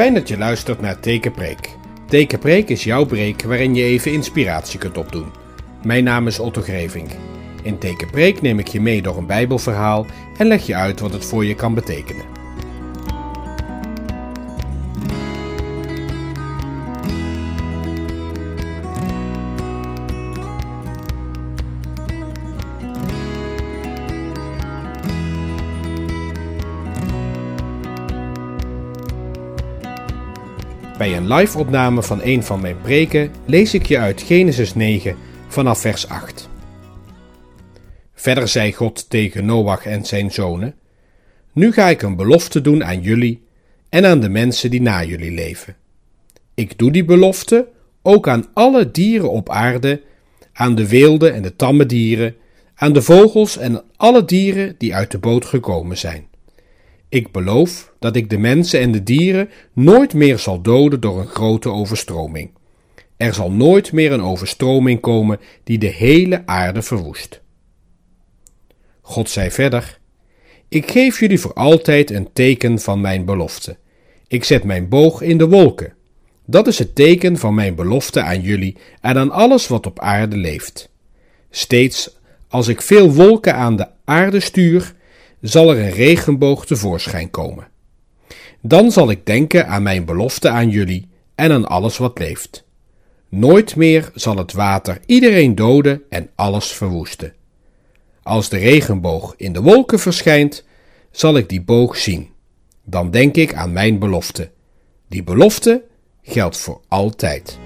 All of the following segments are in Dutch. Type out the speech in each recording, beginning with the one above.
Fijn dat je luistert naar Tekenpreek. Tekenpreek is jouw preek waarin je even inspiratie kunt opdoen. Mijn naam is Otto Grevink. In Tekenpreek neem ik je mee door een Bijbelverhaal en leg je uit wat het voor je kan betekenen. Bij een live-opname van een van mijn preken lees ik je uit Genesis 9 vanaf vers 8. Verder zei God tegen Noach en zijn zonen: Nu ga ik een belofte doen aan jullie en aan de mensen die na jullie leven. Ik doe die belofte ook aan alle dieren op aarde, aan de wilde en de tamme dieren, aan de vogels en alle dieren die uit de boot gekomen zijn. Ik beloof dat ik de mensen en de dieren nooit meer zal doden door een grote overstroming. Er zal nooit meer een overstroming komen die de hele aarde verwoest. God zei verder: Ik geef jullie voor altijd een teken van mijn belofte. Ik zet mijn boog in de wolken. Dat is het teken van mijn belofte aan jullie en aan alles wat op aarde leeft. Steeds als ik veel wolken aan de aarde stuur, zal er een regenboog tevoorschijn komen. Dan zal ik denken aan mijn belofte aan jullie en aan alles wat leeft. Nooit meer zal het water iedereen doden en alles verwoesten. Als de regenboog in de wolken verschijnt, zal ik die boog zien. Dan denk ik aan mijn belofte. Die belofte geldt voor altijd.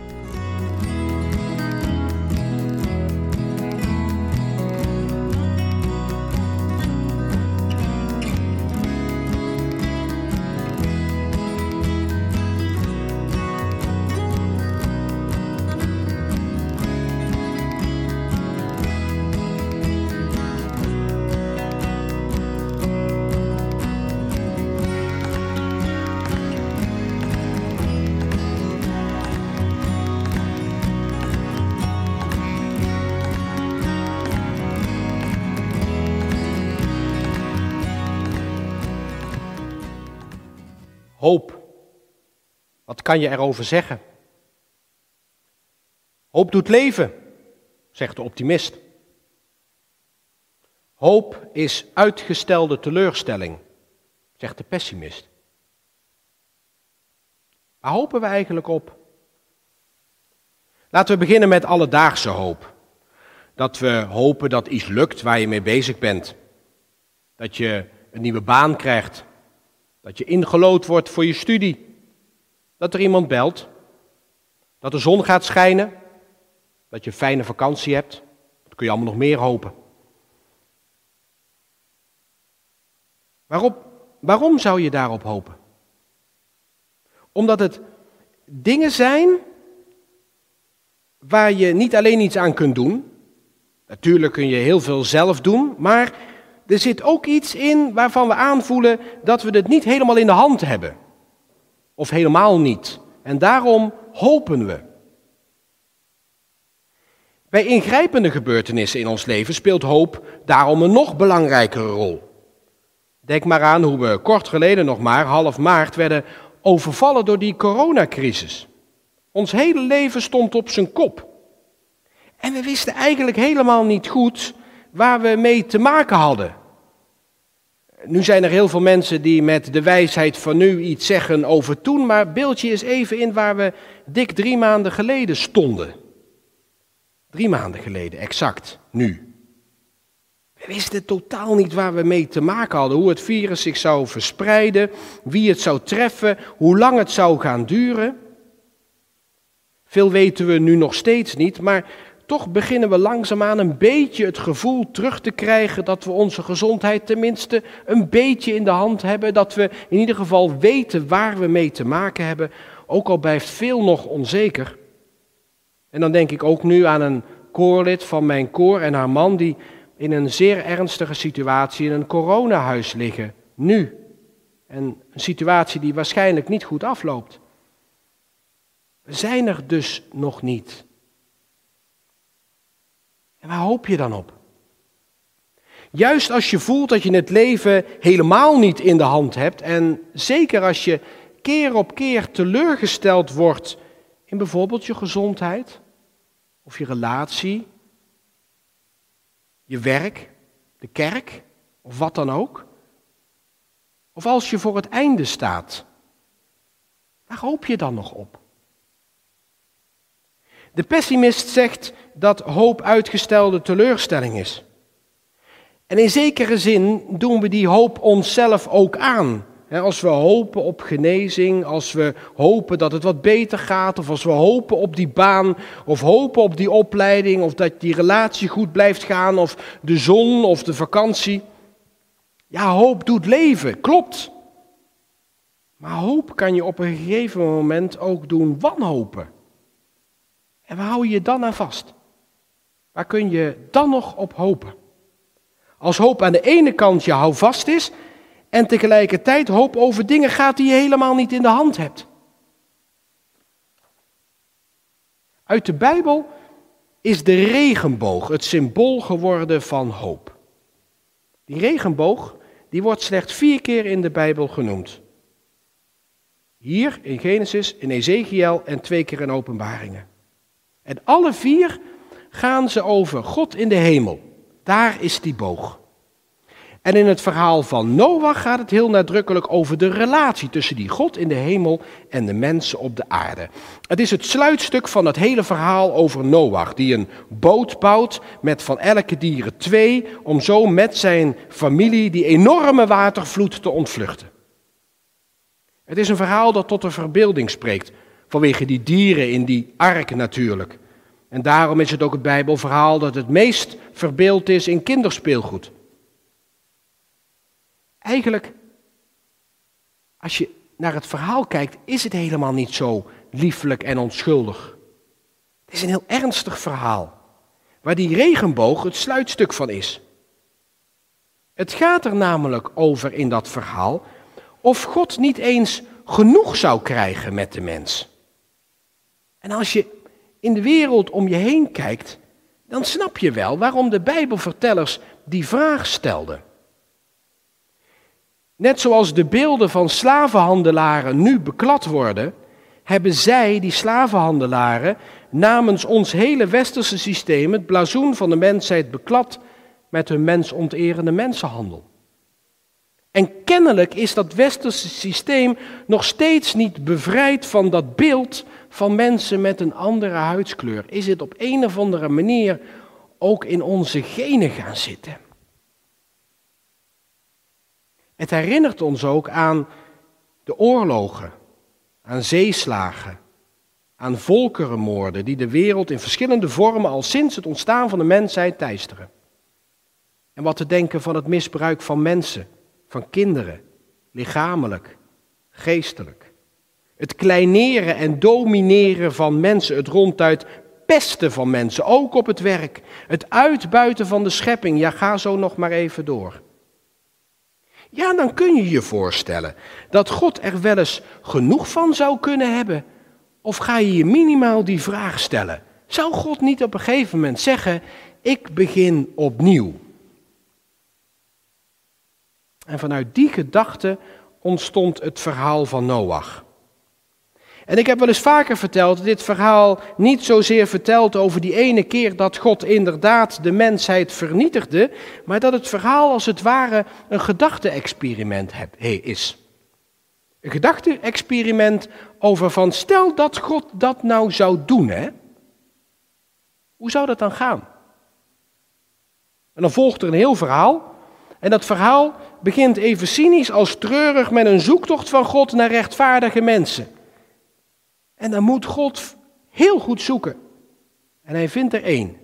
Hoop. Wat kan je erover zeggen? Hoop doet leven, zegt de optimist. Hoop is uitgestelde teleurstelling, zegt de pessimist. Waar hopen we eigenlijk op? Laten we beginnen met alledaagse hoop. Dat we hopen dat iets lukt waar je mee bezig bent. Dat je een nieuwe baan krijgt. Dat je ingelood wordt voor je studie. Dat er iemand belt. Dat de zon gaat schijnen. Dat je een fijne vakantie hebt. Dat kun je allemaal nog meer hopen. Waarom zou je daarop hopen? Omdat het dingen zijn waar je niet alleen iets aan kunt doen. Natuurlijk kun je heel veel zelf doen, maar er zit ook iets in waarvan we aanvoelen dat we het niet helemaal in de hand hebben. Of helemaal niet. En daarom hopen we. Bij ingrijpende gebeurtenissen in ons leven speelt hoop daarom een nog belangrijkere rol. Denk maar aan hoe we kort geleden nog maar, half maart, werden overvallen door die coronacrisis. Ons hele leven stond op zijn kop. En we wisten eigenlijk helemaal niet goed waar we mee te maken hadden. Nu zijn er heel veel mensen die met de wijsheid van nu iets zeggen over toen, maar beeld je eens even in waar we dik drie maanden geleden stonden. Drie maanden geleden, exact, nu. We wisten totaal niet waar we mee te maken hadden, hoe het virus zich zou verspreiden, wie het zou treffen, hoe lang het zou gaan duren. Veel weten we nu nog steeds niet, maar toch beginnen we langzaamaan een beetje het gevoel terug te krijgen dat we onze gezondheid tenminste een beetje in de hand hebben. Dat we in ieder geval weten waar we mee te maken hebben, ook al blijft veel nog onzeker. En dan denk ik ook nu aan een koorlid van mijn koor en haar man die in een zeer ernstige situatie in een coronahuis liggen, nu. En een situatie die waarschijnlijk niet goed afloopt. We zijn er dus nog niet. En waar hoop je dan op? Juist als je voelt dat je het leven helemaal niet in de hand hebt en zeker als je keer op keer teleurgesteld wordt in bijvoorbeeld je gezondheid of je relatie, je werk, de kerk of wat dan ook. Of als je voor het einde staat, waar hoop je dan nog op? De pessimist zegt dat hoop uitgestelde teleurstelling is. En in zekere zin doen we die hoop onszelf ook aan. Als we hopen op genezing, als we hopen dat het wat beter gaat, of als we hopen op die baan, of hopen op die opleiding, of dat die relatie goed blijft gaan, of de zon of de vakantie. Ja, hoop doet leven, klopt. Maar hoop kan je op een gegeven moment ook doen wanhopen. En waar hou je je dan aan vast? Waar kun je dan nog op hopen? Als hoop aan de ene kant je houvast is en tegelijkertijd hoop over dingen gaat die je helemaal niet in de hand hebt. Uit de Bijbel is de regenboog het symbool geworden van hoop. Die regenboog die wordt slechts vier keer in de Bijbel genoemd. Hier in Genesis, in Ezekiel en twee keer in Openbaringen. En alle vier gaan ze over God in de hemel. Daar is die boog. En in het verhaal van Noach gaat het heel nadrukkelijk over de relatie tussen die God in de hemel en de mensen op de aarde. Het is het sluitstuk van het hele verhaal over Noach, die een boot bouwt met van elke dieren twee, om zo met zijn familie die enorme watervloed te ontvluchten. Het is een verhaal dat tot de verbeelding spreekt, vanwege die dieren in die ark natuurlijk. En daarom is het ook het Bijbelverhaal dat het meest verbeeld is in kinderspeelgoed. Eigenlijk, als je naar het verhaal kijkt, is het helemaal niet zo liefelijk en onschuldig. Het is een heel ernstig verhaal, waar die regenboog het sluitstuk van is. Het gaat er namelijk over in dat verhaal of God niet eens genoeg zou krijgen met de mens. En als je in de wereld om je heen kijkt, dan snap je wel waarom de Bijbelvertellers die vraag stelden. Net zoals de beelden van slavenhandelaren nu beklad worden, hebben zij, die slavenhandelaren, namens ons hele westerse systeem het blazoen van de mensheid beklad met hun mensonterende mensenhandel. En kennelijk is dat westerse systeem nog steeds niet bevrijd van dat beeld van mensen met een andere huidskleur. Is het op een of andere manier ook in onze genen gaan zitten? Het herinnert ons ook aan de oorlogen, aan zeeslagen, aan volkerenmoorden die de wereld in verschillende vormen al sinds het ontstaan van de mensheid teisteren. En wat te denken van het misbruik van mensen, van kinderen, lichamelijk, geestelijk. Het kleineren en domineren van mensen, het ronduit pesten van mensen, ook op het werk. Het uitbuiten van de schepping, ja ga zo nog maar even door. Ja, dan kun je je voorstellen dat God er wel eens genoeg van zou kunnen hebben. Of ga je je minimaal die vraag stellen: zou God niet op een gegeven moment zeggen: Ik begin opnieuw? En vanuit die gedachte ontstond het verhaal van Noach. En ik heb wel eens vaker verteld, dit verhaal niet zozeer verteld over die ene keer dat God inderdaad de mensheid vernietigde, maar dat het verhaal als het ware een gedachte-experiment is. Een gedachte-experiment over van stel dat God dat nou zou doen, hè? Hoe zou dat dan gaan? En dan volgt er een heel verhaal. En dat verhaal begint even cynisch als treurig met een zoektocht van God naar rechtvaardige mensen. En dan moet God heel goed zoeken. En hij vindt er één.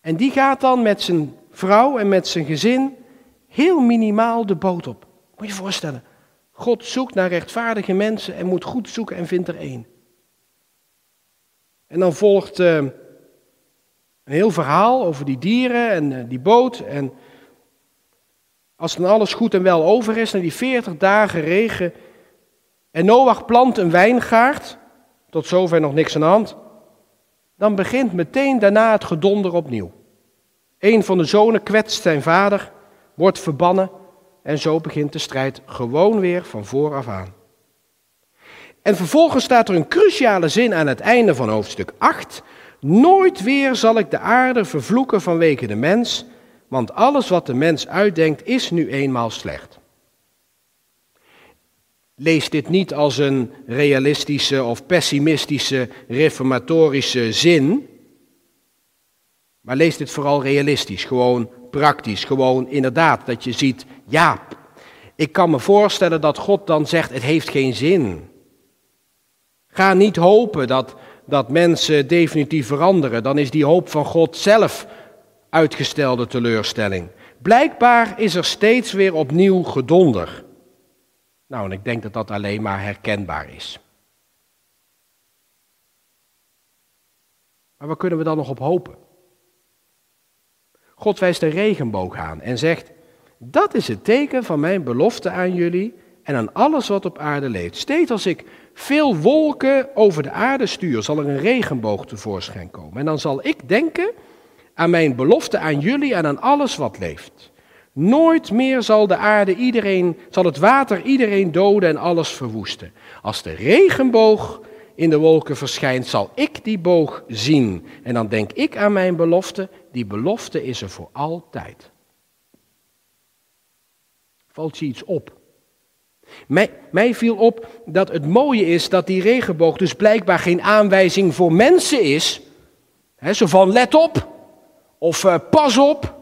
En die gaat dan met zijn vrouw en met zijn gezin heel minimaal de boot op. Moet je je voorstellen. God zoekt naar rechtvaardige mensen en moet goed zoeken en vindt er één. En dan volgt uh, een heel verhaal over die dieren en uh, die boot. En als dan alles goed en wel over is, na die 40 dagen regen, en Noach plant een wijngaard, tot zover nog niks aan de hand, dan begint meteen daarna het gedonder opnieuw. Een van de zonen kwetst zijn vader, wordt verbannen en zo begint de strijd gewoon weer van vooraf aan. En vervolgens staat er een cruciale zin aan het einde van hoofdstuk 8. Nooit weer zal ik de aarde vervloeken vanwege de mens, want alles wat de mens uitdenkt is nu eenmaal slecht. Lees dit niet als een realistische of pessimistische reformatorische zin, maar lees dit vooral realistisch, gewoon praktisch, gewoon inderdaad dat je ziet, ja, ik kan me voorstellen dat God dan zegt, het heeft geen zin. Ga niet hopen dat, dat mensen definitief veranderen, dan is die hoop van God zelf uitgestelde teleurstelling. Blijkbaar is er steeds weer opnieuw gedonder. Nou, en ik denk dat dat alleen maar herkenbaar is. Maar waar kunnen we dan nog op hopen? God wijst de regenboog aan en zegt: Dat is het teken van mijn belofte aan jullie en aan alles wat op aarde leeft. Steeds als ik veel wolken over de aarde stuur, zal er een regenboog tevoorschijn komen. En dan zal ik denken aan mijn belofte aan jullie en aan alles wat leeft. Nooit meer zal de aarde iedereen, zal het water iedereen doden en alles verwoesten. Als de regenboog in de wolken verschijnt, zal ik die boog zien. En dan denk ik aan mijn belofte. Die belofte is er voor altijd. Valt je iets op? Mij, viel op dat het mooie is dat die regenboog dus blijkbaar geen aanwijzing voor mensen is. He, zo van let op of uh, pas op.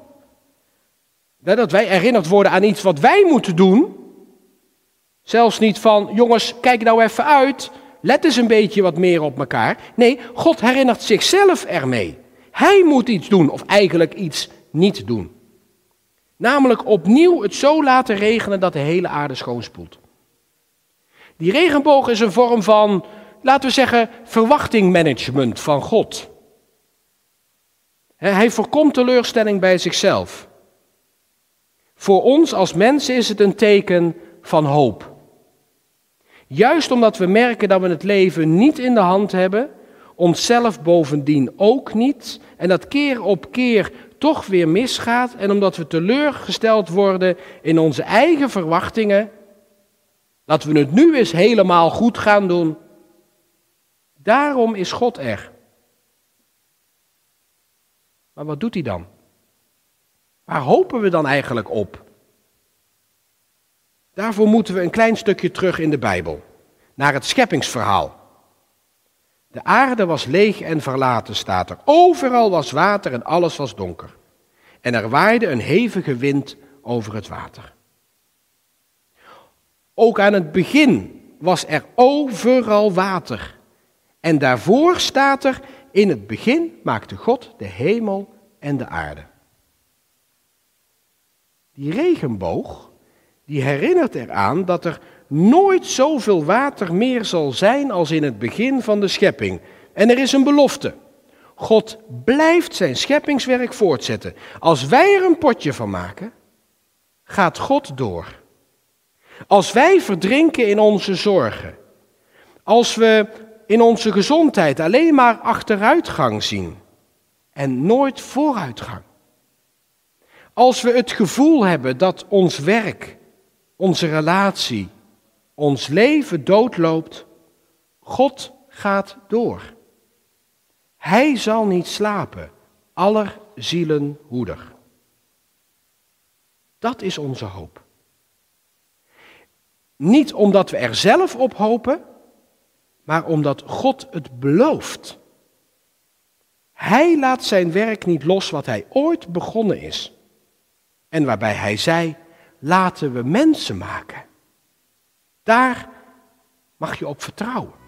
Dat wij herinnerd worden aan iets wat wij moeten doen. Zelfs niet van, jongens, kijk nou even uit. Let eens een beetje wat meer op elkaar. Nee, God herinnert zichzelf ermee. Hij moet iets doen, of eigenlijk iets niet doen. Namelijk opnieuw het zo laten regenen dat de hele aarde schoonspoelt. Die regenboog is een vorm van, laten we zeggen, verwachtingmanagement van God. Hij voorkomt teleurstelling bij zichzelf. Voor ons als mensen is het een teken van hoop. Juist omdat we merken dat we het leven niet in de hand hebben, onszelf bovendien ook niet, en dat keer op keer toch weer misgaat, en omdat we teleurgesteld worden in onze eigen verwachtingen, dat we het nu eens helemaal goed gaan doen. Daarom is God er. Maar wat doet hij dan? Waar hopen we dan eigenlijk op? Daarvoor moeten we een klein stukje terug in de Bijbel, naar het scheppingsverhaal. De aarde was leeg en verlaten, staat er. Overal was water en alles was donker. En er waaide een hevige wind over het water. Ook aan het begin was er overal water. En daarvoor staat er, in het begin maakte God de hemel en de aarde. Die regenboog, die herinnert eraan dat er nooit zoveel water meer zal zijn als in het begin van de schepping. En er is een belofte. God blijft zijn scheppingswerk voortzetten. Als wij er een potje van maken, gaat God door. Als wij verdrinken in onze zorgen, als we in onze gezondheid alleen maar achteruitgang zien en nooit vooruitgang. Als we het gevoel hebben dat ons werk, onze relatie, ons leven doodloopt, God gaat door. Hij zal niet slapen, aller zielen hoeder. Dat is onze hoop. Niet omdat we er zelf op hopen, maar omdat God het belooft. Hij laat zijn werk niet los wat hij ooit begonnen is. En waarbij hij zei, laten we mensen maken. Daar mag je op vertrouwen.